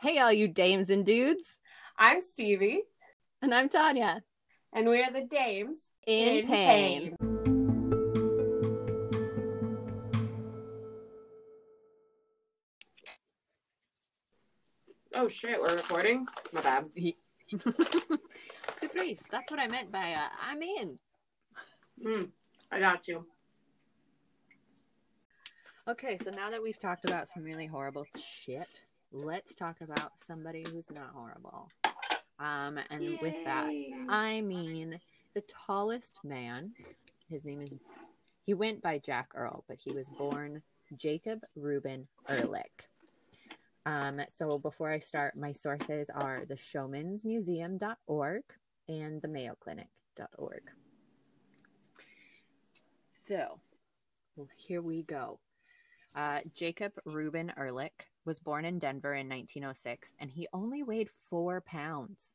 Hey, all you dames and dudes. I'm Stevie, And I'm Tanya. and we are the dames In, pain. Oh shit, we're recording. My bad. Grief. That's what I meant by uh, I'm in. Hmm. I got you. Okay, so now that we've talked about some really horrible shit, let's talk about somebody who's not horrible. Um, and with that, I mean the tallest man. His name is. He went by Jack Earl, but he was born Jacob Reuben Ehrlich. Um, so before I start, my sources are the showmansmuseum.org and the mayoclinic.org. So well, here we go. Uh, Jacob Reuben Ehrlich was born in Denver in 1906, and he only weighed four pounds,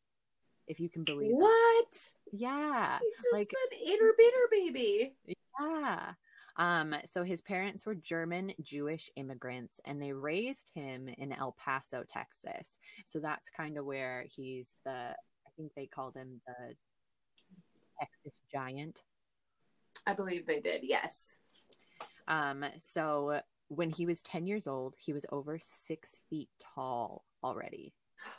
if you can believe it. What? Yeah, He's just like an itty bitter baby. yeah. Um, so his parents were German Jewish immigrants and they raised him in El Paso, Texas. So that's kind of where he's the I think they called him the Texas giant. I believe they did. Yes. Um, so when he was 10 years old, he was over six feet tall already.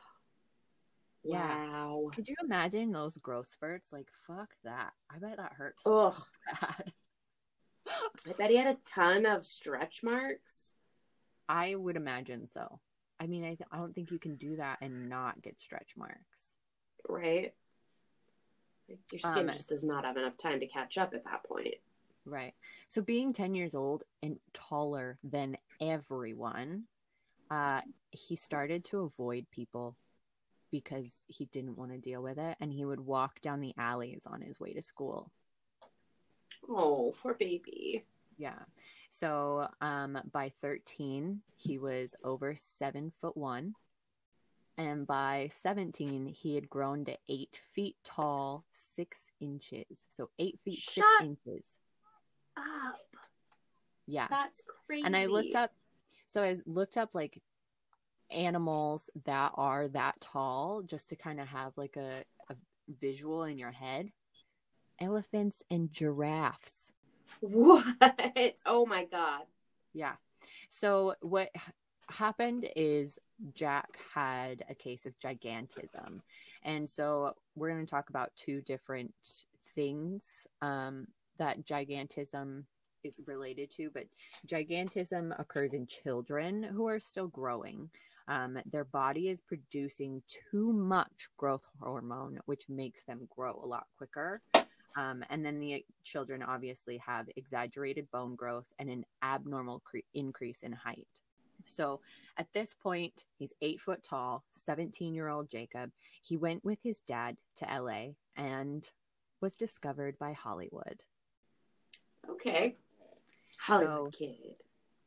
Yeah. Wow. Could you imagine those growth spurts? Like, fuck that. I bet that hurts Ugh. so bad. I bet he had a ton of stretch marks. I would imagine so. I mean, I, th- I don't think you can do that and not get stretch marks. Right. Your skin Um, just does not have enough time to catch up at that point. Right. So being 10 years old and taller than everyone, uh, he started to avoid people because he didn't want to deal with it. And he would walk down the alleys on his way to school. Oh, poor baby. Yeah. So um, by 13, he was over seven foot one. And by 17, he had grown to eight feet tall, six inches. So eight feet, Shut six inches. Up. Yeah. That's crazy. And I looked up, so I looked up like animals that are that tall just to kind of have like a, a visual in your head. Elephants and giraffes. What? Oh my god. Yeah. So what happened is Jack had a case of gigantism. And so we're going to talk about two different things um, that gigantism is related to, but gigantism occurs in children who are still growing. Um, their body is producing too much growth hormone, which makes them grow a lot quicker. Um, and then the children obviously have exaggerated bone growth and an abnormal cre- increase in height. So at this point, he's eight foot tall, 17 year old Jacob. He went with his dad to LA and was discovered by Hollywood. Okay. Hollywood So- kid.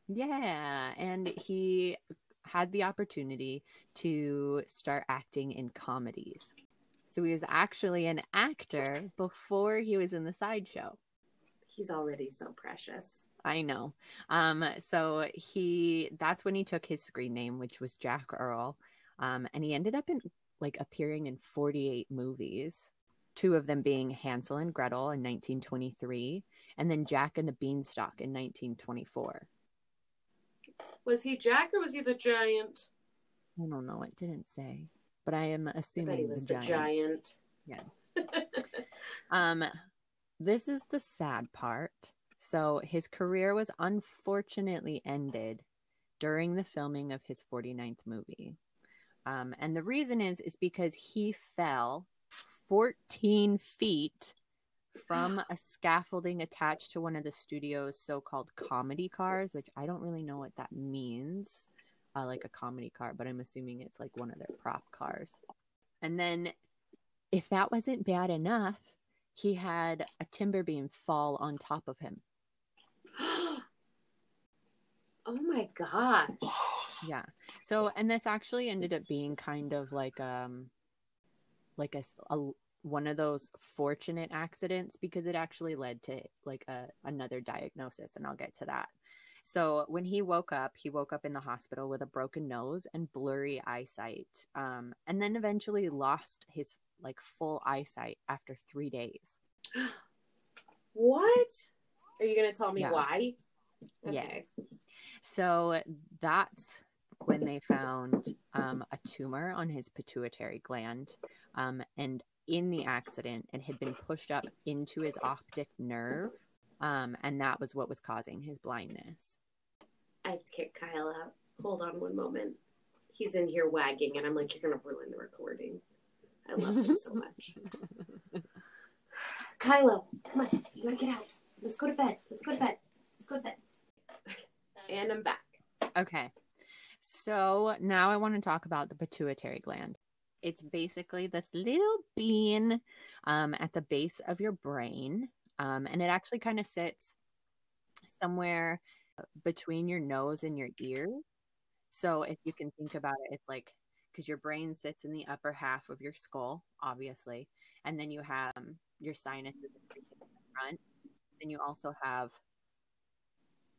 Yeah. And he had the opportunity to start acting in comedies. So he was actually an actor before he was in the sideshow. He's already so precious. I know. Um, so he that's when he took his screen name, which was Jack Earl. Um, and he ended up in like appearing in 48 movies, two of them being Hansel and Gretel in 1923, and then Jack and the Beanstalk in 1924. Was he Jack or was he the giant? I don't know, it didn't say, but I am I he assuming was the the giant. Yeah. Um, this is the sad part. So his career was unfortunately ended during the filming of his 49th movie. Um, and the reason is is because he fell 14 feet from a scaffolding attached to one of the studio's so-called comedy cars, which I don't really know what that means, uh, like a comedy car, but I'm assuming it's like one of their prop cars. And then, if that wasn't bad enough, he had a timber beam fall on top of him. oh my gosh. Yeah. So, and this actually ended up being kind of like um, like a, a- one of those fortunate accidents because it actually led to like a another diagnosis, and I'll get to that. So when he woke up, he woke up in the hospital with a broken nose and blurry eyesight, um, and then eventually lost his like full eyesight after three days. What? Are you going to tell me Yeah. why? Yeah. So that's when they found um, a tumor on his pituitary gland. Um, and in the accident, and had been pushed up into his optic nerve. Um, and that was what was causing his blindness. I have to kick Kyle out. Hold on one moment. He's in here wagging, and I'm like, you're going to ruin the recording. I love him so much. Kylo, come on. You got to get out. Let's go to bed. Let's go to bed. Let's go to bed. And I'm back. Okay. So now I want to talk about the pituitary gland. It's basically this little bean um, at the base of your brain. Um, and it actually kind of sits somewhere between your nose and your ear. So if you can think about it, it's like because your brain sits in the upper half of your skull, obviously. And then you have um, your sinuses in the front. Then you also have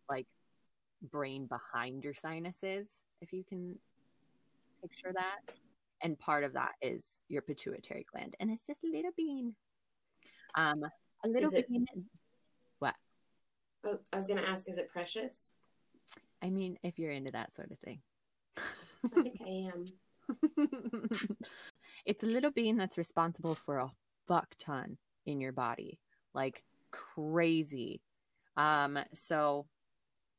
like brain behind your sinuses, if you can picture that. And part of that is your pituitary gland. And it's just a little bean. Um, a little it- bean. Oh, I was going to ask, is it precious? I mean, if you're into that sort of thing. I think I am. it's a little bean that's responsible for a fuck ton in your body, like crazy. Um, so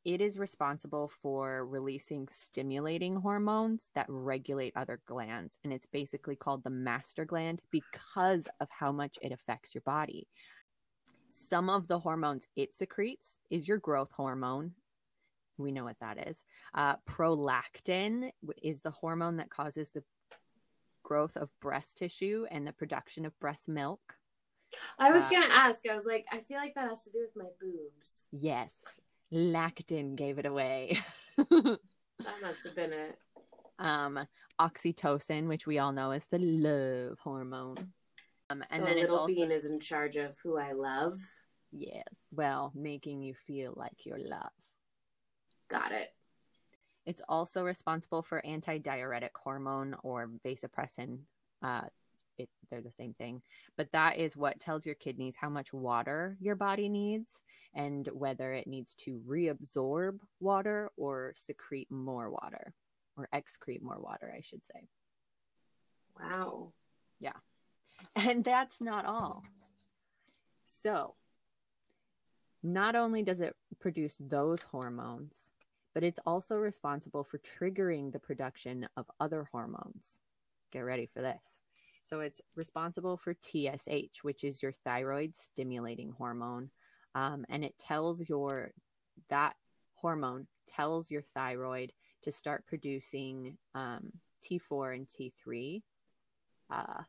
it is responsible for releasing stimulating hormones that regulate other glands, and it's basically called the master gland because of how much it affects your body. Some of the hormones it secretes is your growth hormone. We know what that is. Uh, prolactin is the hormone that causes the growth of breast tissue and the production of breast milk. I was Uh, going to ask. I was like, I feel like that has to do with my boobs. Yes, lactin gave it away. That must have been it. um, oxytocin, which we all know is the love hormone. Um, and so then it's little also, bean is in charge of who I love. yes, well, making you feel like you're loved. Got it. It's also responsible for antidiuretic hormone or vasopressin. Uh, they're the same thing, but that is what tells your kidneys how much water your body needs and whether it needs to reabsorb water or secrete more water or excrete more water, I should say. Wow. Yeah. And that's not all. So, not only does it produce those hormones, but it's also responsible for triggering the production of other hormones. Get ready for this. So, it's responsible for TSH, which is your thyroid stimulating hormone. Um, and it tells your, that hormone tells your thyroid to start producing um, T4 and T3. Uh,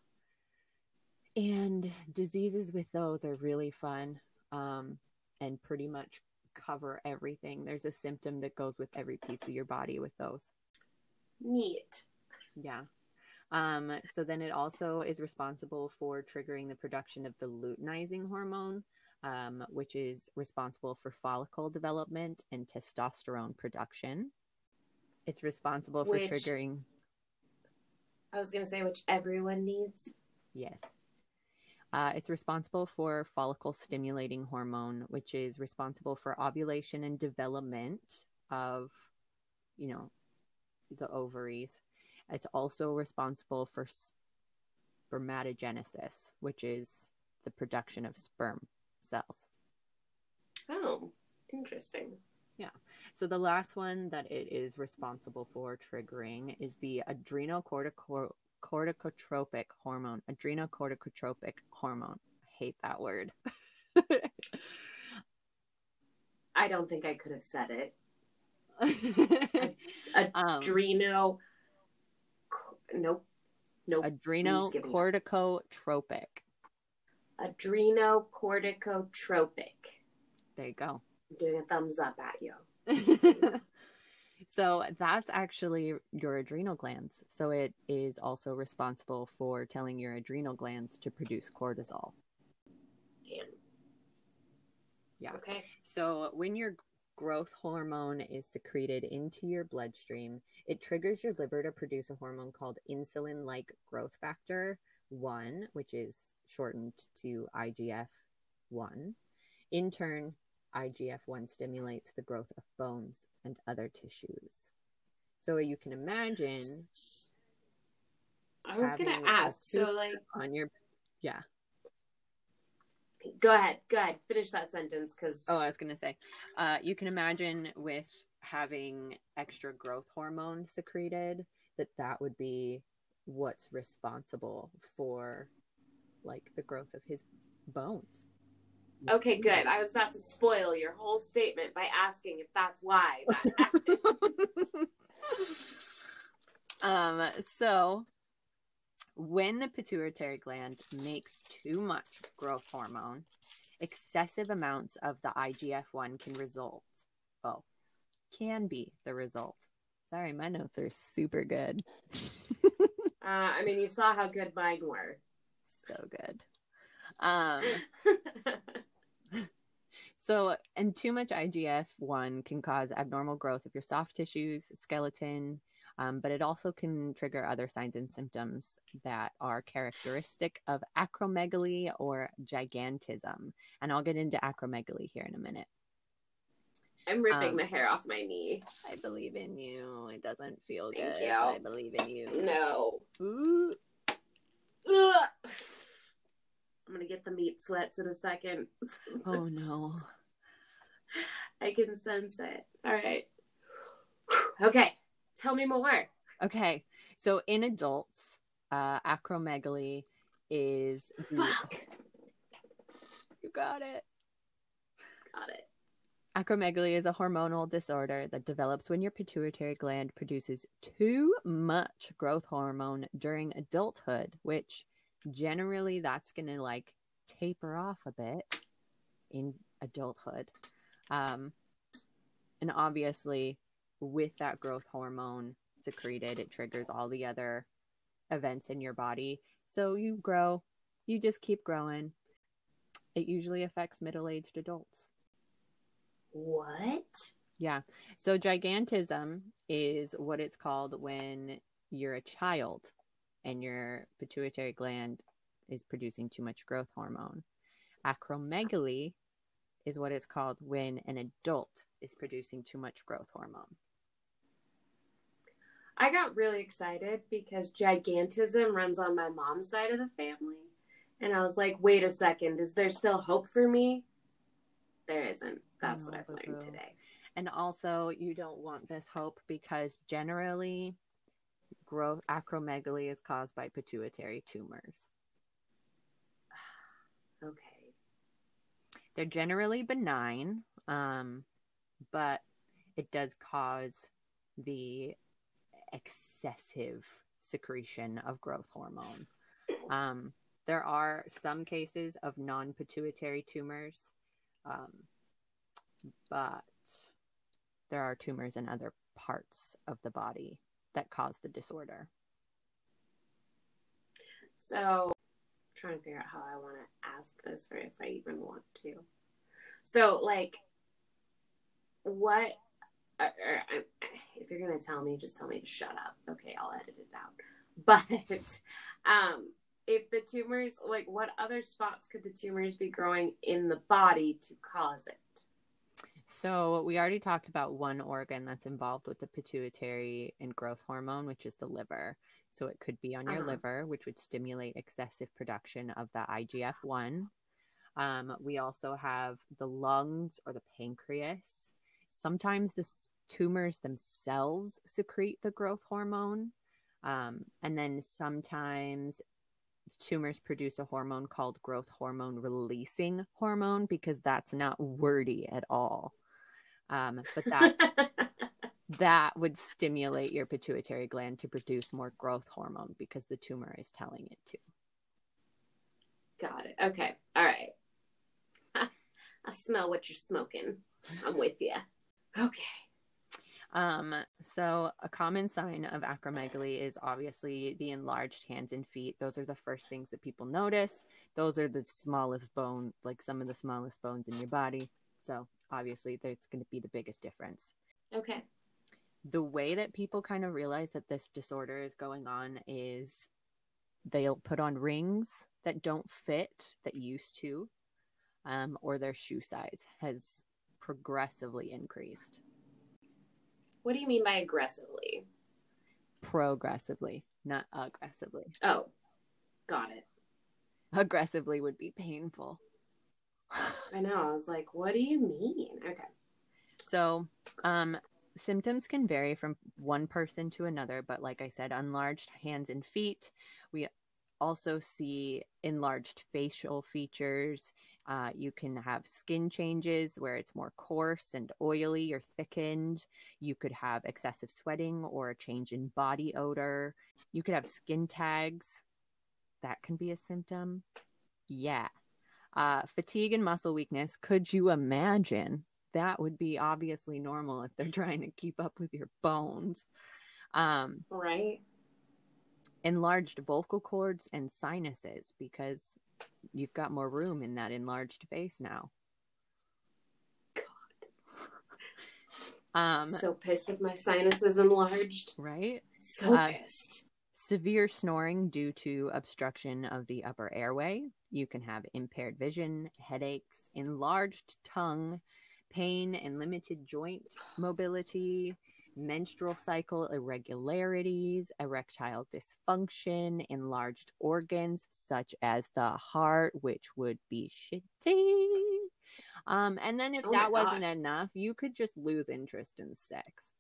and diseases with those are really fun um, and pretty much cover everything. There's a symptom that goes with every piece of your body with those. Neat. Yeah. Um, so then it also is responsible for triggering the production of the luteinizing hormone, um, which is responsible for follicle development and testosterone production. It's responsible for Which- triggering, I was going to say, which everyone needs. yes. Uh, it's responsible for follicle stimulating hormone, which is responsible for ovulation and development of, you know, the ovaries. It's also responsible for spermatogenesis, which is the production of sperm cells. Oh, interesting. Yeah. So the last one that it is responsible for triggering is the adrenocortico- corticotropic hormone. Adrenocorticotropic hormone. I hate that word. I don't think I could have said it. um, Adreno. Nope. Nope. adrenocorticotropic. Adrenocorticotropic. There you go. I'm doing a thumbs up at you. so that's actually your adrenal glands. So it is also responsible for telling your adrenal glands to produce cortisol. Damn. Yeah. Okay. So when you're growth hormone is secreted into your bloodstream, it triggers your liver to produce a hormone called insulin like growth factor 1, which is shortened to IGF 1. In turn, IGF 1 stimulates the growth of bones and other tissues. So you can imagine. I was going to ask. So, like, on your. Yeah. Go ahead. Go ahead. Finish that sentence because. Oh, I was going to say, uh, you can imagine with having extra growth hormone secreted that that would be what's responsible for like the growth of his bones. Okay, good. I was about to spoil your whole statement by asking if that's why that um so when the pituitary gland makes too much growth hormone, excessive amounts of the IGF 1 can result. Oh, can be the result. Sorry, my notes are super good. uh, I mean, you saw how good mine were. So good. Um, so, and too much IGF 1 can cause abnormal growth of your soft tissues, skeleton, um, but it also can trigger other signs and symptoms that are characteristic of acromegaly or gigantism. And I'll get into acromegaly here in a minute. I'm ripping um, the hair off my knee. I believe in you. It doesn't feel Thank good. You. I believe in you. No. Ooh. Ugh. I'm gonna get the meat sweats in a second. oh no. I can sense it. All right. Okay. Tell me more. Okay. So in adults, uh, acromegaly is. Fuck. You got it. Got it. Acromegaly is a hormonal disorder that develops when your pituitary gland produces too much growth hormone during adulthood, which generally that's going to like taper off a bit in adulthood. Um, and obviously, with that growth hormone secreted, it triggers all the other events in your body. So you grow, you just keep growing. It usually affects middle aged adults. What? Yeah. So gigantism is what it's called when you're a child and your pituitary gland is producing too much growth hormone. Acromegaly is what it's called when an adult is producing too much growth hormone. I got really excited because gigantism runs on my mom's side of the family. And I was like, wait a second, is there still hope for me? There isn't. That's what I've learned today. And also, you don't want this hope because generally, growth acromegaly is caused by pituitary tumors. okay. They're generally benign, um, but it does cause the excessive secretion of growth hormone. Um, there are some cases of non pituitary tumors, um, but there are tumors in other parts of the body that cause the disorder. So, I'm trying to figure out how I want to ask this or if I even want to. So, like, what uh, if you're gonna tell me, just tell me to shut up. Okay, I'll edit it out. But um, if the tumors, like, what other spots could the tumors be growing in the body to cause it? So we already talked about one organ that's involved with the pituitary and growth hormone, which is the liver. So it could be on your uh-huh. liver, which would stimulate excessive production of the IGF one. Um, we also have the lungs or the pancreas. Sometimes the tumors themselves secrete the growth hormone. Um, and then sometimes tumors produce a hormone called growth hormone releasing hormone because that's not wordy at all. Um, but that that would stimulate your pituitary gland to produce more growth hormone because the tumor is telling it to. Got it. Okay. All right. I smell what you're smoking. I'm with you. Okay. Um, so a common sign of acromegaly is obviously the enlarged hands and feet. Those are the first things that people notice. Those are the smallest bone, like some of the smallest bones in your body. So obviously that's going to be the biggest difference. Okay. The way that people kind of realize that this disorder is going on is they'll put on rings that don't fit that used to, um, or their shoe size has progressively increased. What do you mean by aggressively? Progressively, not aggressively. Oh, got it. Aggressively would be painful. I know. I was like, what do you mean? Okay. So, um, symptoms can vary from one person to another, but like I said, enlarged hands and feet. We also see enlarged facial features. Uh, you can have skin changes where it's more coarse and oily or thickened. You could have excessive sweating or a change in body odor. You could have skin tags. That can be a symptom. Yeah. Uh, fatigue and muscle weakness. Could you imagine? That would be obviously normal if they're trying to keep up with your bones. Um, Right. Enlarged vocal cords and sinuses because you've got more room in that enlarged face now. God. Um, so pissed if my sinuses enlarged. right? So Uh, pissed. Severe snoring due to obstruction of the upper airway. You can have impaired vision, headaches, enlarged tongue, pain and limited joint mobility, menstrual cycle irregularities, erectile dysfunction, enlarged organs such as the heart, which would be shitty. Um, and then if Oh that wasn't God. enough, you could just lose interest in sex.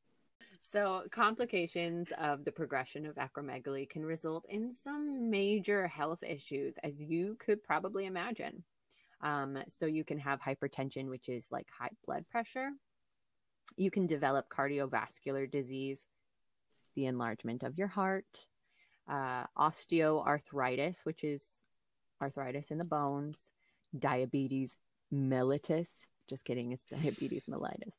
So, complications of the progression of acromegaly can result in some major health issues, as you could probably imagine. Um, so, you can have hypertension, which is like high blood pressure. You can develop cardiovascular disease, the enlargement of your heart, uh, osteoarthritis, which is arthritis in the bones, diabetes mellitus. Just kidding, it's diabetes mellitus.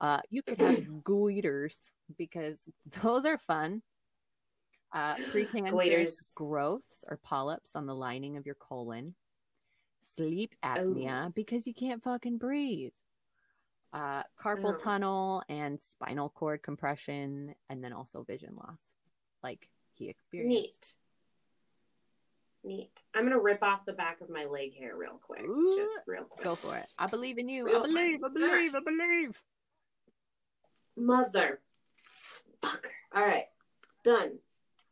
Uh, you could have goiters because those are fun. Uh, precancerous growths or polyps on the lining of your colon. Sleep apnea because you can't fucking breathe. Uh, carpal Oh. tunnel and spinal cord compression, and then also vision loss, like he experienced. Neat. Neat. I'm gonna rip off the back of my leg hair real quick. Ooh. Just real quick. Go for it. I believe in you. Real I believe. I believe. I believe. Mother. Fucker. All right. Done.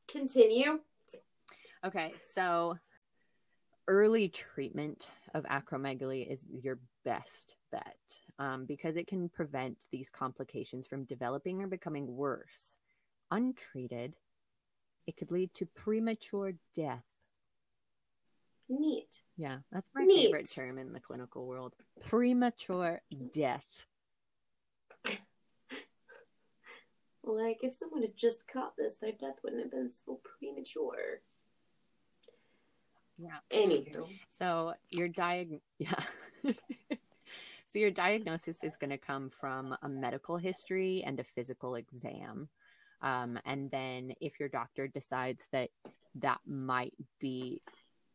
Continue. Okay, so early treatment of acromegaly is your best bet um, because it can prevent these complications from developing or becoming worse. Untreated, it could lead to premature death. Neat. Yeah, that's my Neat. favorite term in the clinical world. Premature death. Like if someone had just caught this, their death wouldn't have been so premature. Yeah. Anywho. So your diag yeah. so your diagnosis is going to come from a medical history and a physical exam. Um, and then if your doctor decides that that might be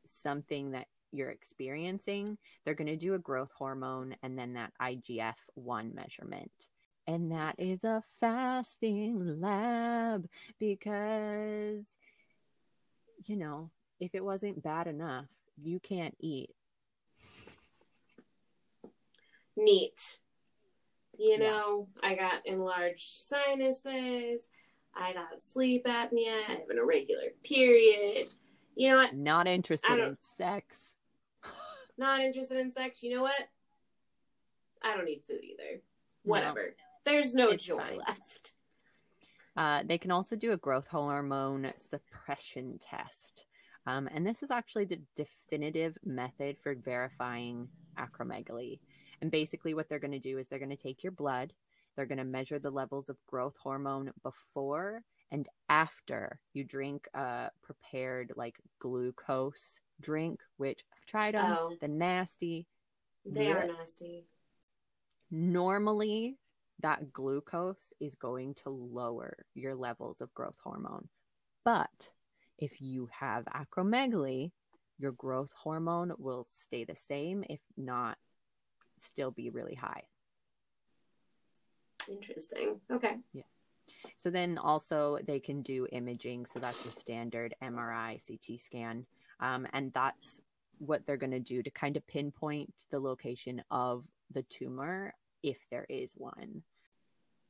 something that you're experiencing, they're going to do a growth hormone and then that IGF 1 measurement. And that is a fasting lab because, you know, if it wasn't bad enough, you can't eat. Neat. You Yeah. know, I got enlarged sinuses. I got sleep apnea. I have an irregular period. You know what? Not interested in sex. Not interested in sex. You know what? I don't need food either. Whatever. There's no It's joy fine. left. Uh, they can also do a growth hormone suppression test. Um, and this is actually the definitive method for verifying acromegaly. And basically, what they're going to do is they're going to take your blood, they're going to measure the levels of growth hormone before and after you drink a prepared, like glucose drink, which I've tried them, Oh. the nasty. They are nasty. normally that glucose is going to lower your levels of growth hormone. But if you have acromegaly, your growth hormone will stay the same, if not still be really high. Interesting. Okay. Yeah. So then also they can do imaging. So that's your standard MRI, CT scan. Um, and that's what they're going to do to kind of pinpoint the location of the tumor if there is one.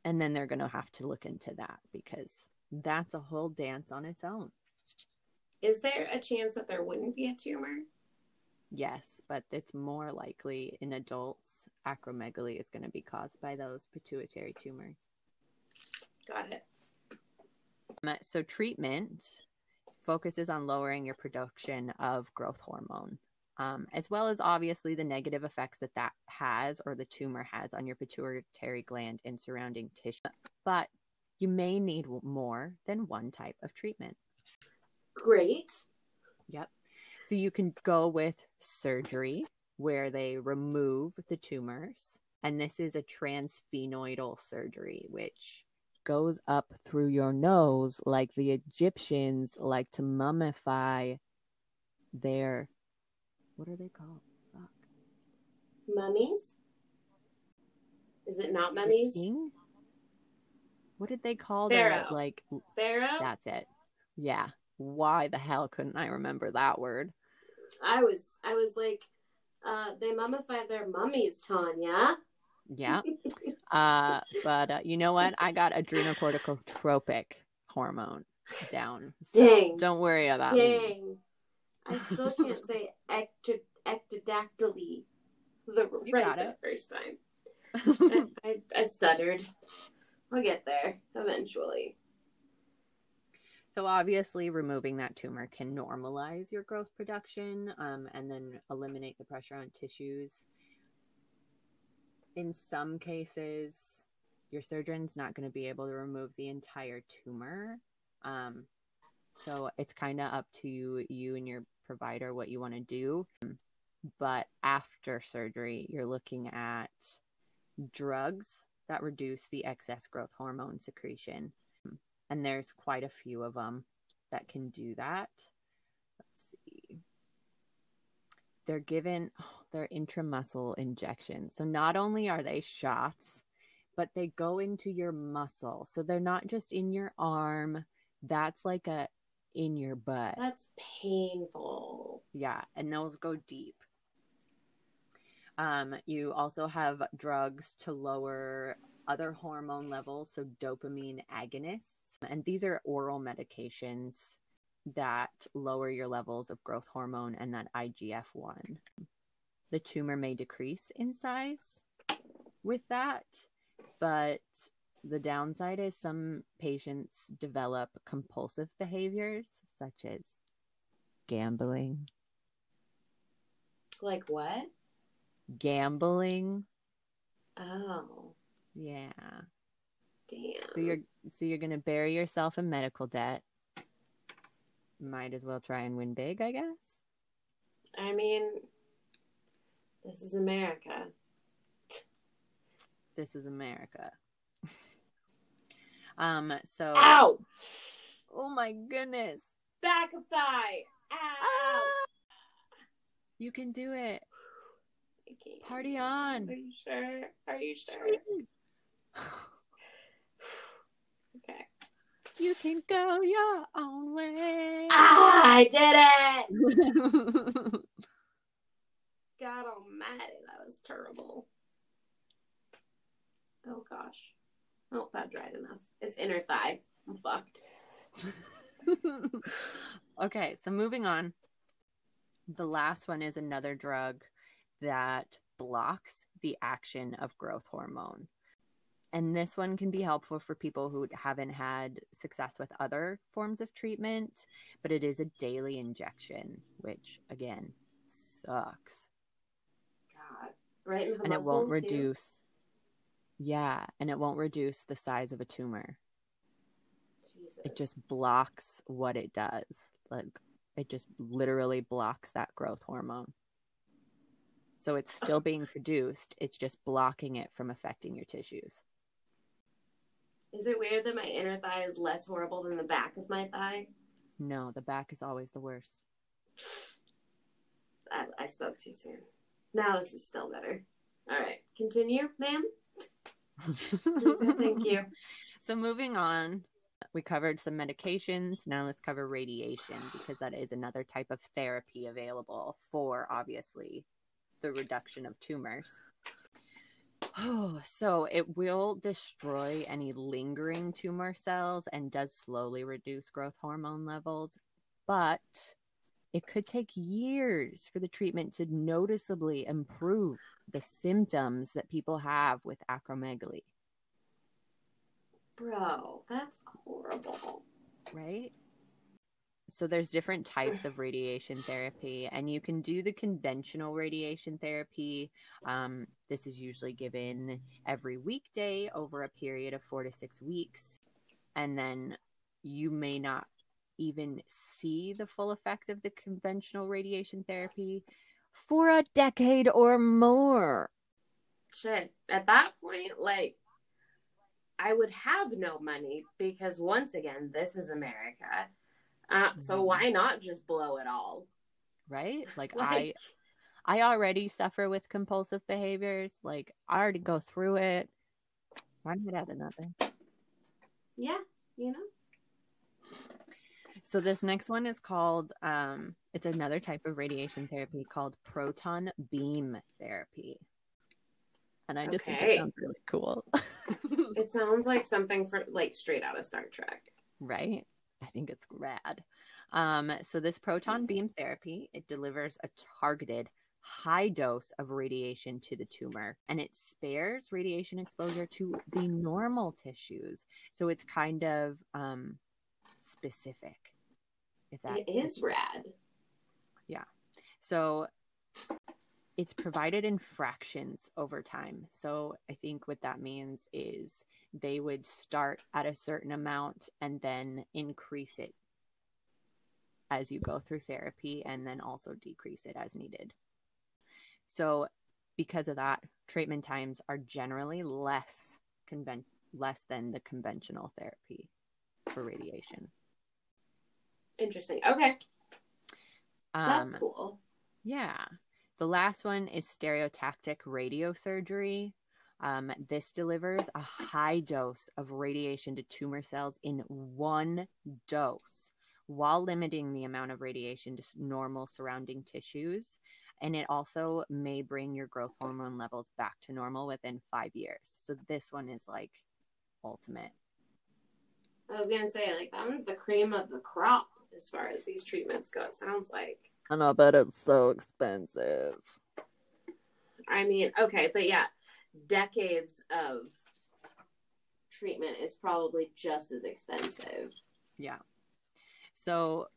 And then they're going to have to look into that because that's a whole dance on its own. Is there a chance that there wouldn't be a tumor? Yes, but it's more likely in adults, acromegaly is going to be caused by those pituitary tumors. Got it. Um, So, treatment focuses on lowering your production of growth hormone, um, as well as obviously the negative effects that that has or the tumor has on your pituitary gland and surrounding tissue. But you may need more than one type of treatment. Great. Yep. So you can go with surgery where they remove the tumors. And this is a transsphenoidal surgery, which goes up through your nose like the Egyptians like to mummify their what are they called? Fuck. Mummies? Is it not mummies? What did they call Pharaoh. the like Pharaoh? that's it. Yeah. Why the hell couldn't I remember that word? I was I was like, uh, they mummify their mummies, Tanya. Yeah. Uh, but uh, you know what? I got adrenocorticotropic hormone down. So Dang. Don't worry about me. Dang. I still can't say ecto- ectodactyly the You right the first time. I, I, I stuttered. I'll get there eventually. So obviously, removing that tumor can normalize your growth production, um, and then eliminate the pressure on tissues. In some cases, your surgeon's not going to be able to remove the entire tumor. Um, so it's kind of up to you and your provider what you want to do. But after surgery, you're looking at drugs that reduce the excess growth hormone secretion. And there's quite a few of them that can do that. Let's see. They're given, oh, they're intramuscle injections. So not only are they shots, but they go into your muscle. So they're not just in your arm. That's like a in your butt. That's painful. Yeah, and those go deep. Um, you also have drugs to lower other hormone levels, so dopamine agonists. And these are oral medications that lower your levels of growth hormone and that IGF 1. The tumor may decrease in size with that, but the downside is some patients develop compulsive behaviors such as gambling, Like what? gambling. Oh, Yeah. Damn. So you're so you're gonna bury yourself in medical debt. Might as well try and win big, I guess. I mean, this is America. This is America. um. So. Ow! Oh my goodness. Back of thigh. Ow! Ah! You can do it. Party on. Are you sure? Are you sure? Okay. You can go your own way. Ah, I did it! God almighty, that was terrible. Oh gosh. Oh, that dried enough. It's inner thigh. I'm fucked. okay, so moving on. The last one is another drug that blocks the action of growth hormone. And this one can be helpful for people who haven't had success with other forms of treatment, but it is a daily injection, which again sucks. God. Right and it won't too? reduce. Yeah, and it won't reduce the size of a tumor. Jesus. it just blocks what it does like it just literally blocks that growth hormone so it's still being produced it's just blocking it from affecting your tissues Is it weird that my inner thigh is less horrible than the back of my thigh? no the back is always the worst I, I spoke too soon. Now this is still better. All right, continue, ma'am. Thank you. So moving on, we covered some medications. Now let's cover radiation because that is another type of therapy available for obviously the reduction of tumors. Oh, so it will destroy any lingering tumor cells and does slowly reduce growth hormone levels, but it could take years for the treatment to noticeably improve the symptoms that people have with acromegaly. Bro, that's horrible. Right? So there's different types of radiation therapy, and you can do the conventional radiation therapy. Um, this is usually given every weekday over a period of four to six weeks, and then you may not even see the full effect of the conventional radiation therapy for a decade or more. Shit, at that point, like, I would have no money because once again, this is America. Uh, so Mhm. why not just blow it all? Right? Like, Like, I I already suffer with compulsive behaviors. Like I already go through it. Why not add another? yeah, you know. So this next one is called um it's another type of radiation therapy called proton beam therapy. And I just think it sounds really cool. It sounds like something for like straight out of Star Trek. right? I think it's rad. Um, so this proton beam therapy, it delivers a targeted high dose of radiation to the tumor and it spares radiation exposure to the normal tissues. So it's kind of um specific. If that It is rad. Yeah. So it's provided in fractions over time. So I think what that means is they would start at a certain amount and then increase it as you go through therapy and then also decrease it as needed. So because of that, treatment times are generally less conven- less than the conventional therapy for radiation. Interesting. Okay, Um, that's cool. Yeah. The last one is stereotactic radiosurgery. Um, this delivers a high dose of radiation to tumor cells in one dose while limiting the amount of radiation to normal surrounding tissues. And it also may bring your growth hormone levels back to normal within five years. So this one is like ultimate. I was gonna say like that one's the cream of the crop as far as these treatments go. It sounds like. And I bet it's so expensive. I mean, okay, but yeah, decades of treatment is probably just as expensive. Yeah. So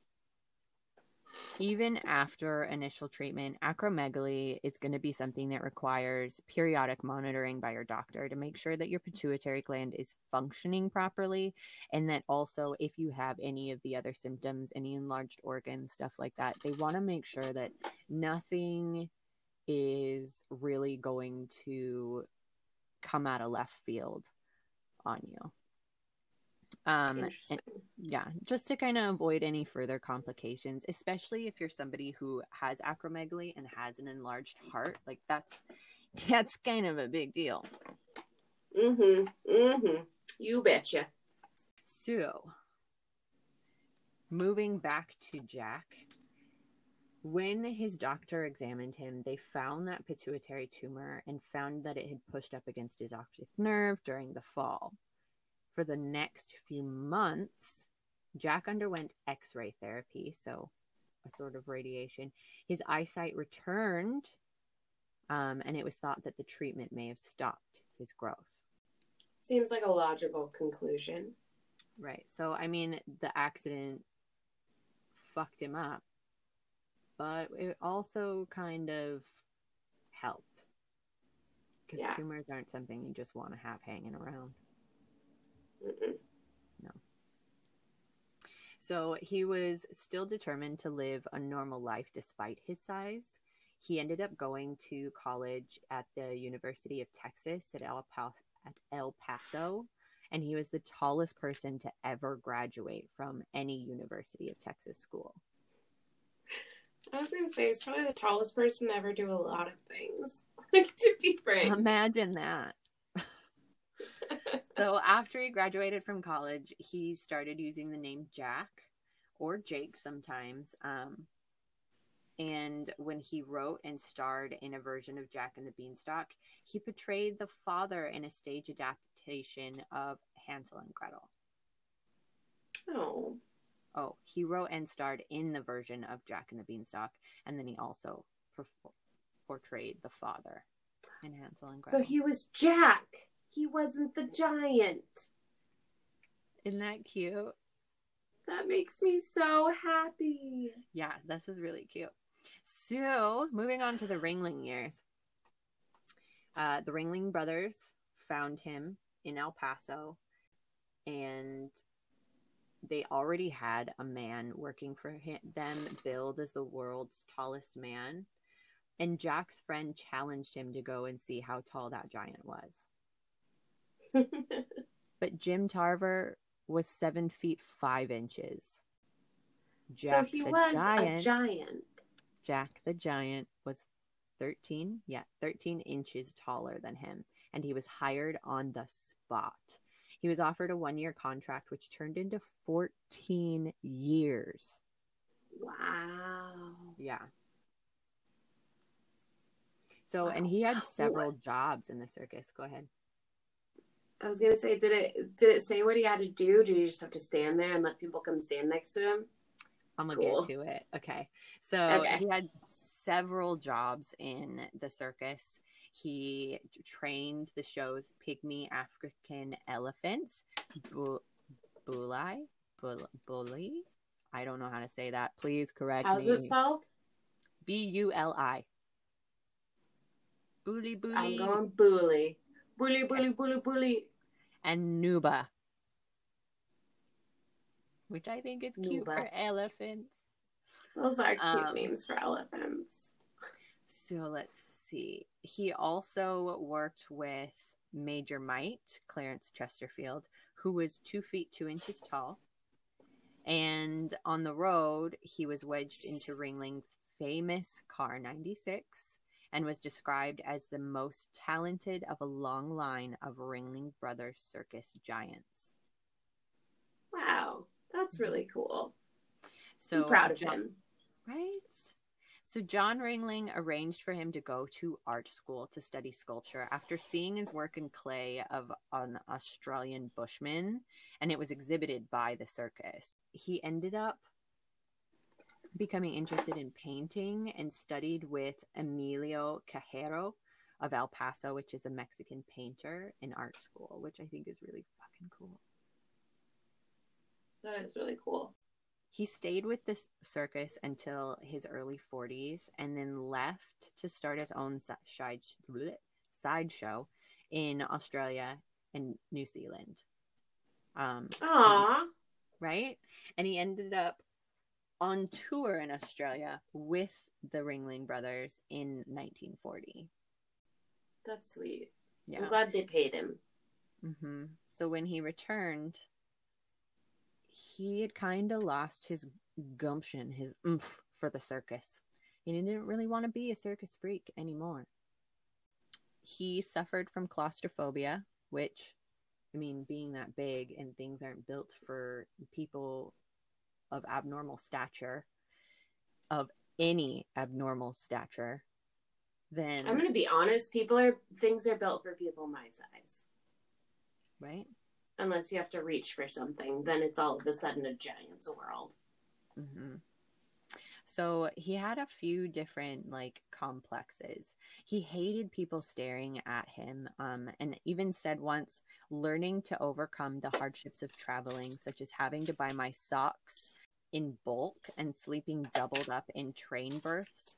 even after initial treatment, acromegaly is going to be something that requires periodic monitoring by your doctor to make sure that your pituitary gland is functioning properly. And that also, if you have any of the other symptoms, any enlarged organs, stuff like that, they want to make sure that nothing is really going to come out of left field on you. Um, and- yeah, just to kind of avoid any further complications, especially if you're somebody who has acromegaly and has an enlarged heart, like that's that's kind of a big deal. Mm-hmm. Mm-hmm. You betcha. So, moving back to Jack, when his doctor examined him, they found that pituitary tumor and found that it had pushed up against his optic nerve during the fall. For the next few months, Jack underwent x ray therapy, so a sort of radiation. His eyesight returned, um, and it was thought that the treatment may have stopped his growth. Seems like a logical conclusion. Right. So, I mean, the accident fucked him up, but it also kind of helped. Because Yeah. tumors aren't something you just want to have hanging around. Mm-mm. So, he was still determined to live a normal life despite his size. He ended up going to college at the University of Texas at El, pa- at El Paso, and he was the tallest person to ever graduate from any University of Texas school. I was gonna say he's probably the tallest person to ever do a lot of things. Like to be frank. Imagine that. so after he graduated from college, he started using the name Jack or Jake sometimes. Um, and when he wrote and starred in a version of Jack and the Beanstalk, he portrayed the father in a stage adaptation of Hansel and Gretel. Oh. Oh, he wrote and starred in the version of Jack and the Beanstalk, and then he also per- portrayed the father in Hansel and Gretel. So he was Jack. He wasn't the giant. Isn't that cute? That makes me so happy. Yeah, this is really cute. So, moving on to the Ringling years. Uh, the Ringling brothers found him in El Paso, and they already had a man working for him, them billed as the world's tallest man. And Jack's friend challenged him to go and see how tall that giant was. but Jim Tarver was seven feet five inches. Jack so he was giant, a giant. Jack the giant was 13, yeah, 13 inches taller than him, and he was hired on the spot. He was offered a one year contract, which turned into 14 years. Wow. Yeah. So, wow. and he had several jobs in the circus. Go ahead. I was gonna say, did it did it say what he had to do? Did he just have to stand there and let people come stand next to him? I'm gonna cool. get to it. Okay, so okay. he had several jobs in the circus. He trained the show's pygmy African elephants, bu- bully, bully. I don't know how to say that. Please correct How's me. How's it spelled? B U L I. Bully, bully. I'm going bully. Bully, bully, bully, bully. And Nuba. Which I think is cute Nuba. for elephants. Those are cute um, names for elephants. So let's see. He also worked with Major Mite, Clarence Chesterfield, who was two feet two inches tall. And on the road, he was wedged into Ringling's famous car 96 and was described as the most talented of a long line of Ringling Brothers circus giants. Wow, that's really cool. So I'm proud of John, him. Right? So John Ringling arranged for him to go to art school to study sculpture after seeing his work in clay of an Australian bushman and it was exhibited by the circus. He ended up becoming interested in painting and studied with Emilio Cajero of El Paso, which is a Mexican painter in art school, which I think is really fucking cool. That is really cool. He stayed with the circus until his early 40s and then left to start his own side sideshow in Australia and New Zealand. Um, Aww. Right? And he ended up on tour in Australia with the Ringling Brothers in 1940. That's sweet. Yeah. I'm glad they paid him. Mm-hmm. So when he returned, he had kind of lost his gumption, his oomph for the circus. And He didn't really want to be a circus freak anymore. He suffered from claustrophobia, which, I mean, being that big and things aren't built for people of abnormal stature, of any abnormal stature, then I'm going to be honest. People are things are built for people my size, right? Unless you have to reach for something, then it's all of a sudden a giant's world. Mm-hmm. So he had a few different like complexes. He hated people staring at him, um, and even said once, learning to overcome the hardships of traveling, such as having to buy my socks in bulk and sleeping doubled up in train berths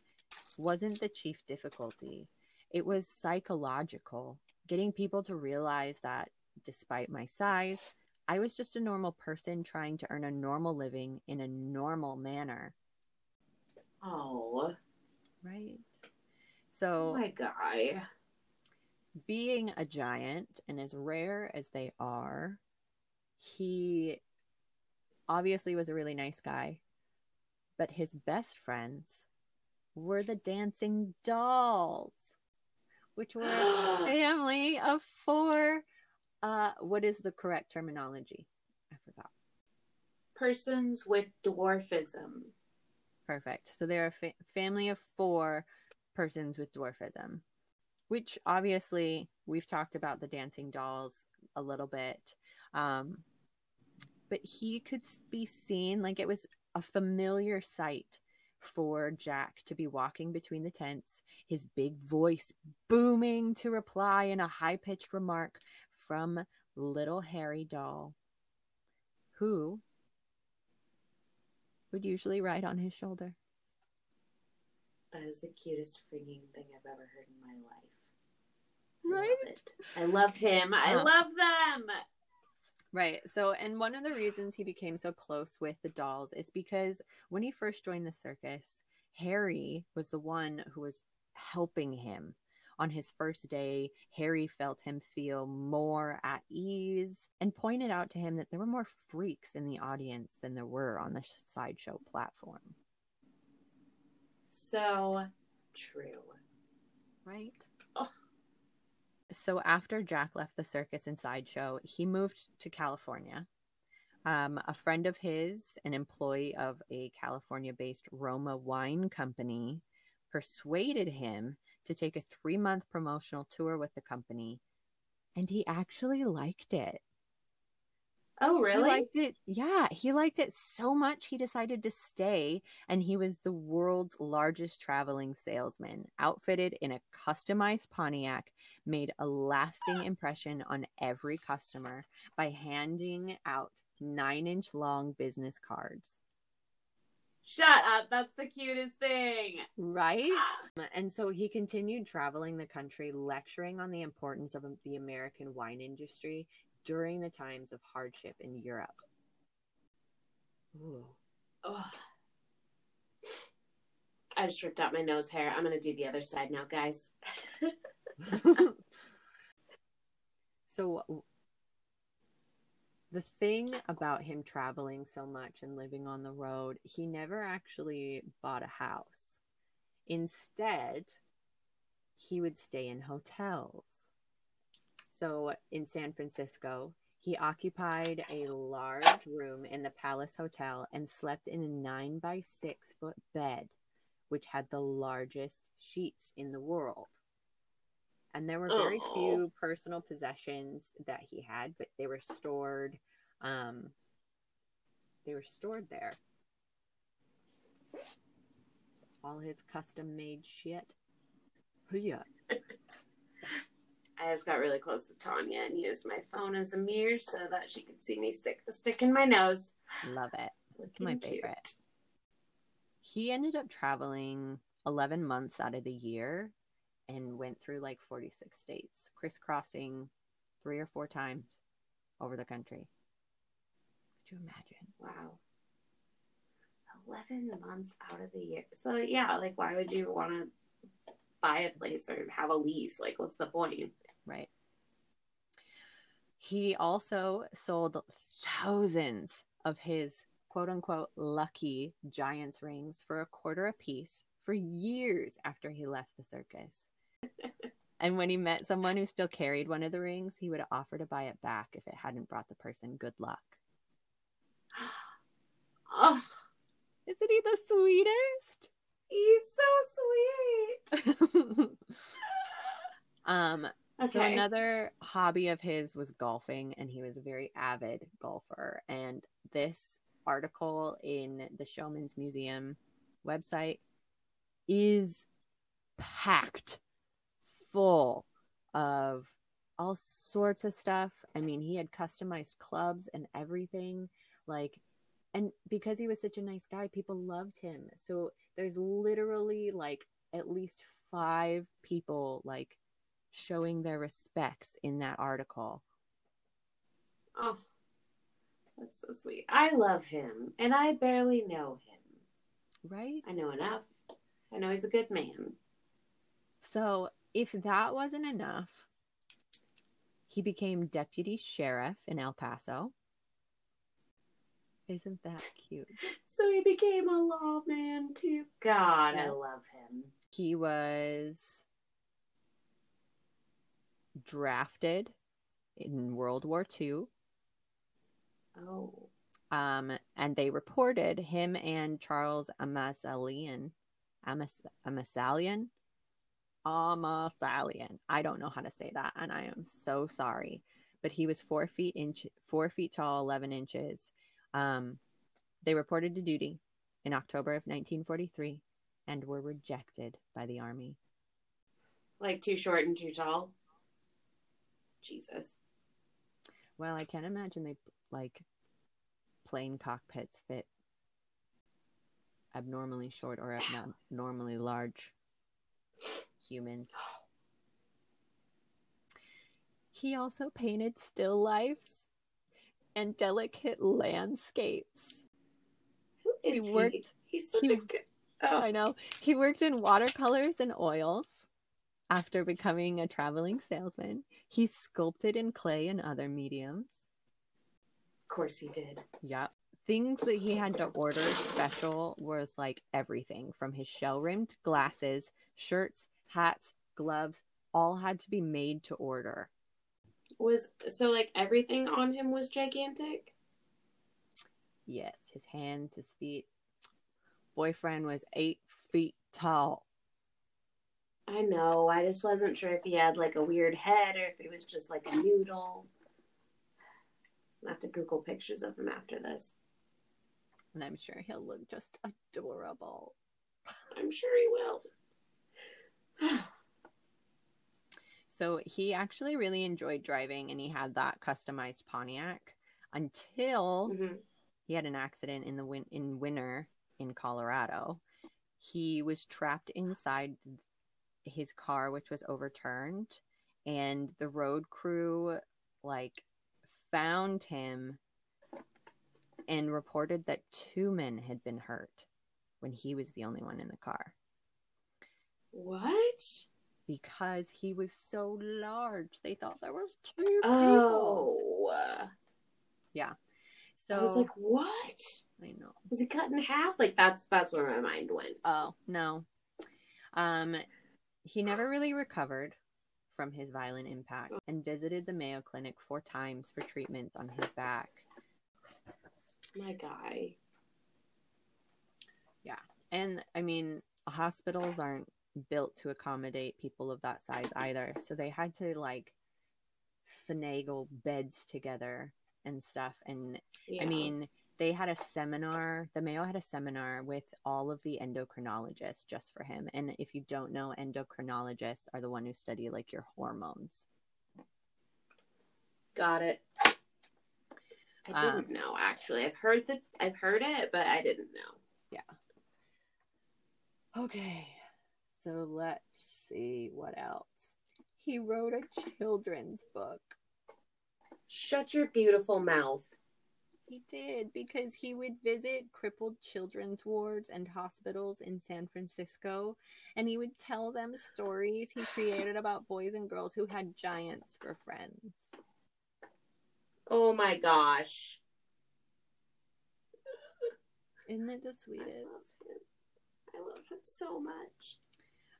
wasn't the chief difficulty. It was psychological, getting people to realize that despite my size, I was just a normal person trying to earn a normal living in a normal manner. Oh. Right. So, oh my guy. Being a giant, and as rare as they are, he obviously was a really nice guy, but his best friends were the dancing dolls, which were a family of four Uh, what is the correct terminology? I forgot. Persons with dwarfism. Perfect. So they're a fa- family of four persons with dwarfism, which obviously we've talked about the dancing dolls a little bit. Um, but he could be seen like it was a familiar sight for Jack to be walking between the tents, his big voice booming to reply in a high pitched remark from little Harry doll, who would usually ride on his shoulder. That is the cutest freaking thing I've ever heard in my life. Right? I love him. I Um, love them. Right. So, and one of the reasons he became so close with the dolls is because when he first joined the circus, Harry was the one who was helping him. On his first day, Harry felt him feel more at ease and pointed out to him that there were more freaks in the audience than there were on the sideshow platform. So true. Right. So after Jack left the circus and sideshow, he moved to California. Um, a friend of his, an employee of a California based Roma wine company, persuaded him to take a three month promotional tour with the company. And he actually liked it. Oh, He really? liked it. Yeah, he liked it so much he decided to stay, and he was the world's largest traveling salesman, outfitted in a customized Pontiac, made a lasting impression on every customer by handing out nine inch long business cards. Shut up. That's the cutest thing. Right? Ah. Um, and so he continued traveling the country, lecturing on the importance of the American wine industry during the times of hardship in Europe. Ooh. Ugh. I just ripped out my nose hair. I'm going to do the other side now, guys. so the thing about him traveling so much and living on the road, he never actually bought a house. Instead, he would stay in hotels. So in San Francisco, he occupied a large room in the Palace Hotel and slept in a nine by six foot bed, which had the largest sheets in the world. And there were very Aw. few personal possessions that he had, but they were stored. Um, they were stored there. All his custom made shit. Yeah. I just got really close to Tanya and used my phone as a mirror so that she could see me stick the stick in my nose. Love it. Looking my cute. favorite. He ended up traveling 11 months out of the year and went through like 46 states, crisscrossing three or four times over the country. Could you imagine? Wow. 11 months out of the year. So, yeah, like, why would you want to buy a place or have a lease? Like, what's the point? Right. He also sold thousands of his quote unquote lucky Giants rings for a quarter apiece for years after he left the circus. And when he met someone who still carried one of the rings, he would offer to buy it back if it hadn't brought the person good luck. Oh, Isn't he the sweetest? he's so sweet. um, So another hobby of his was golfing, and he was a very avid golfer. And this article in the Showman's Museum website is packed full of all sorts of stuff. I mean, he had customized clubs and everything. Like, and because he was such a nice guy, people loved him. So there's literally like at least five people like showing their respects in that article. Oh, that's so sweet. I love him, and I barely know him. Right? I know enough. I know he's a good man. So, if that wasn't enough, he became deputy sheriff in El Paso. Isn't that cute? So he became a lawman too. God, I love him. He was drafted in World War II. Oh. Um, and they reported him and Charles Amasalian, Amas, Amasalian, Amasalian. I don't know how to say that, and I am so sorry. But he was four feet inch, four feet tall, eleven inches. Um, they reported to duty in October of 1943 and were rejected by the army. Like too short and too tall. Jesus. Well, I can't imagine they like plane cockpits fit abnormally short or abnormally large humans. He also painted still lifes and delicate landscapes. Who is He worked- He? He's such he- a good. Oh, I oh. know. He worked in watercolors and oils after becoming a traveling salesman. He sculpted in clay and other mediums. of course he did. Yeah. Things that he had to order special was like everything from his shell rimmed glasses, shirts, hats, gloves, all had to be made to order. Was so like everything on him was gigantic. Yes, his hands, his feet. Boyfriend was eight feet tall. I know. I just wasn't sure if he had like a weird head or if he was just like a noodle. I'll have to Google pictures of him after this. And I'm sure he'll look just adorable. I'm sure he will. So he actually really enjoyed driving and he had that customized Pontiac until Mhm. he had an accident in the win- in winter in Colorado. He was trapped inside his car which was overturned and the road crew like found him and reported that two men had been hurt when he was the only one in the car What? because he was so large. They thought there was two people. Oh. Yeah. So I was like, what? I know. Was he cut in half? Like that's that's where my mind went. Oh no. Um, he never really recovered from his violent impact and visited the Mayo Clinic four times for treatments on his back. My guy. Yeah. And I mean, hospitals aren't built to accommodate people of that size either, so they had to like finagle beds together and stuff. And Yeah. I mean, they had a seminar, the Mayo had a seminar with all of the endocrinologists just for him. And if you don't know, endocrinologists are the one who study like your hormones. got it. I didn't Um, know actually. I've heard that I've heard it, but I didn't know. Yeah. Okay, so let's see what else. He wrote a children's book. Shut your beautiful mouth. He did because he would visit crippled children's wards and hospitals in San Francisco and he would tell them stories he created about boys and girls who had giants for friends. Oh my gosh. Isn't it the sweetest? I love him. I love him so much.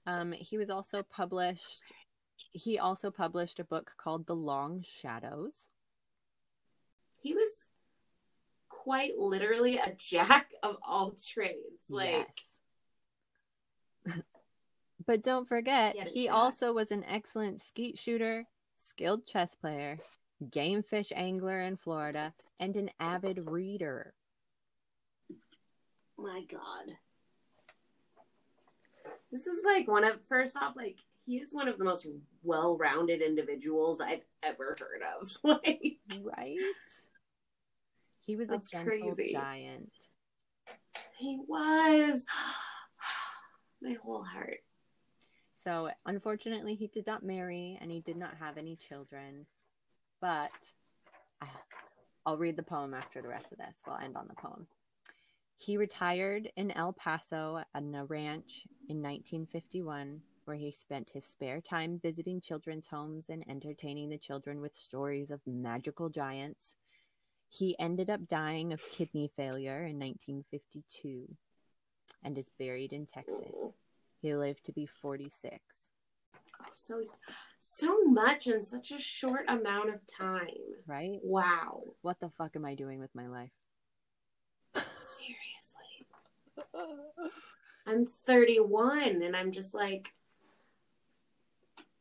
Um, he was also published. He also published a book called The Long Shadows. He was quite literally a jack of all trades. Like Yes. but don't forget, He jack. also was an excellent skeet shooter, skilled chess player, game fish angler in Florida, and an avid reader. my god. This is like one of first off, like he is one of the most well-rounded individuals I've ever heard of. Like Right? He was a gentle crazy. giant. he was my whole heart. So, unfortunately, he did not marry and he did not have any children. But I- I'll read the poem after the rest of this. We'll end on the poem. He retired in El Paso on a ranch in 1951, where he spent his spare time visiting children's homes and entertaining the children with stories of magical giants. He ended up dying of kidney failure in 1952 and is buried in Texas. He lived to be 46. Oh, so So much in such a short amount of time. Right? Wow. What the fuck am I doing with my life? Seriously. I'm 31 and I'm just like,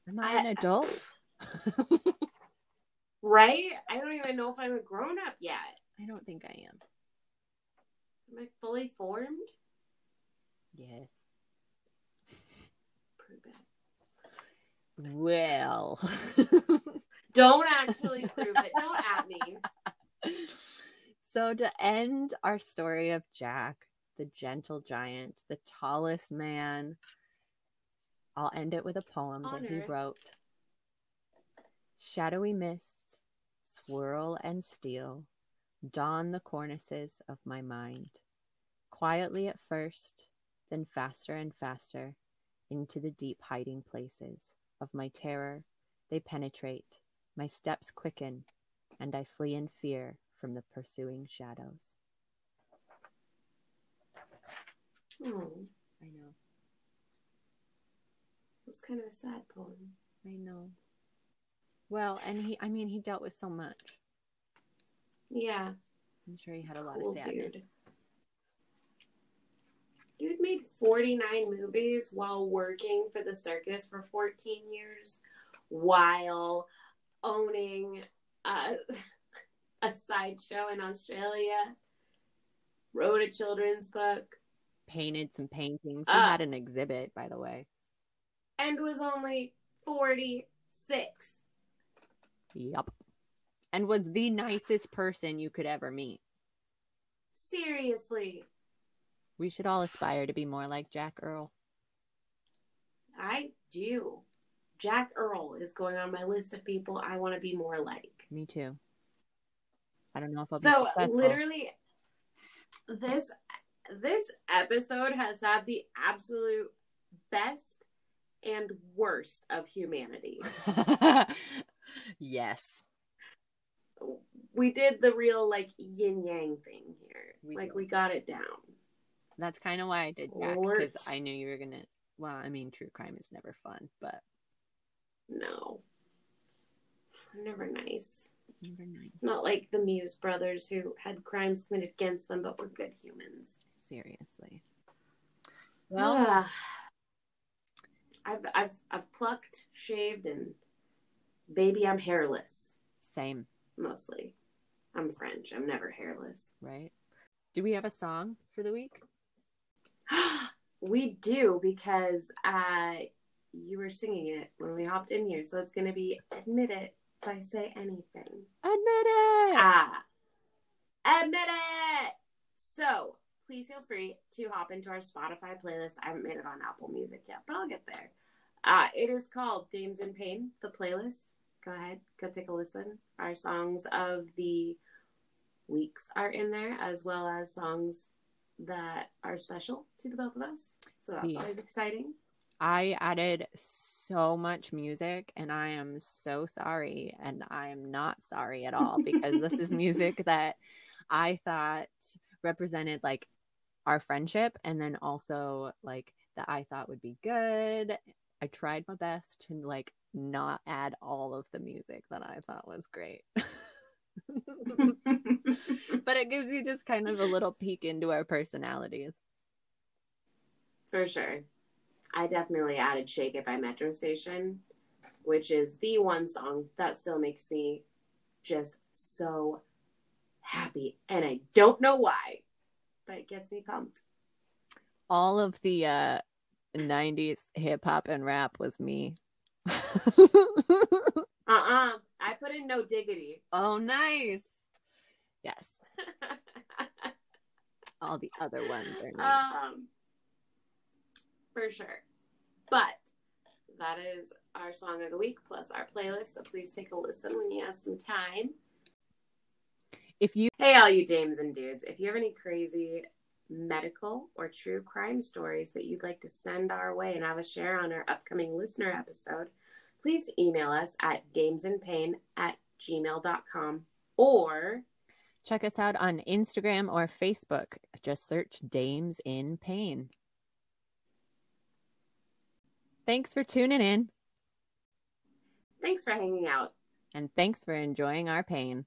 Am I I- an adult? right? I don't even know if I'm a grown up yet. I don't think I am. Am I fully formed? Yes. Prove it. Well. Don't actually prove it. Don't at me. So to end our story of Jack, the gentle giant, the tallest man, I'll end it with a poem On that he wrote. Shadowy mists swirl and steal, dawn the cornices of my mind. Quietly at first, then faster and faster, into the deep hiding places of my terror, they penetrate. My steps quicken, and I flee in fear from the pursuing shadows. Oh, I know. it was kind of a sad poem. I know. Well, and he, I mean, he dealt with so much. Yeah. I'm sure he had a lot Cool of sadness. dude. Dude made 49 movies while working for the circus for 14 years while owning a, a sideshow in Australia. Wrote a children's book Painted some paintings. He Ah. had an exhibit, by the way. and was only 46. Yup. And was the nicest person you could ever meet. Seriously. We should all aspire to be more like Jack Earle. I do. Jack Earle is going on my list of people I want to be more like. Me too. I don't know if I'll be so literally this this episode has had the absolute best and worst of humanity. yes. We did the real like yin yang thing here. We like did. we got it down. That's kind of why I did that because I knew you were gonna. Well, I mean, true crime is never fun, but No. Never nice. Never nice. Not like the Muse brothers who had crimes committed against them but were good humans. Seriously. Well, Ah. I've I've I've plucked, shaved, and baby, I'm hairless same, mostly. I'm French. I'm never hairless. right? Do we have a song for the week? we do because uh, you were singing it when we hopped in here, so it's gonna be "Admit It" by Say Anything. Admit it. Ah, admit it. So please feel free to hop into our Spotify playlist. I haven't made it on Apple Music yet, but I'll get there. Uh, it is called Dames in Pain, the playlist. Go ahead, go take a listen. Our songs of the weeks are in there, as well as songs that are special to the both of us. So that's See. always exciting. I added so much music and I am so sorry. And I am not sorry at all because this is music that I thought represented like our friendship and then also like that I thought would be good. I tried my best to like not add all of the music that I thought was great. but it gives you just kind of a little peek into our personalities. For sure. I definitely added Shake It by Metro Station, which is the one song that still makes me just so happy. And I don't know why, but it gets me pumped. all of the uh 90s hip hop and rap was me. Uh uh I put in No Diggity. oh, nice. Yes, all the other ones are me. um, for sure. But that is our song of the week plus our playlist. So please take a listen when you have some time. if you Hey, all you dames and dudes, if you have any crazy medical or true crime stories that you'd like to send our way and have us share on our upcoming listener episode, please email us at damesandpain at gmail.com or check us out on Instagram or Facebook, just search Dames in Pain. Thanks for tuning in. Thanks for hanging out. And thanks for enjoying our pain.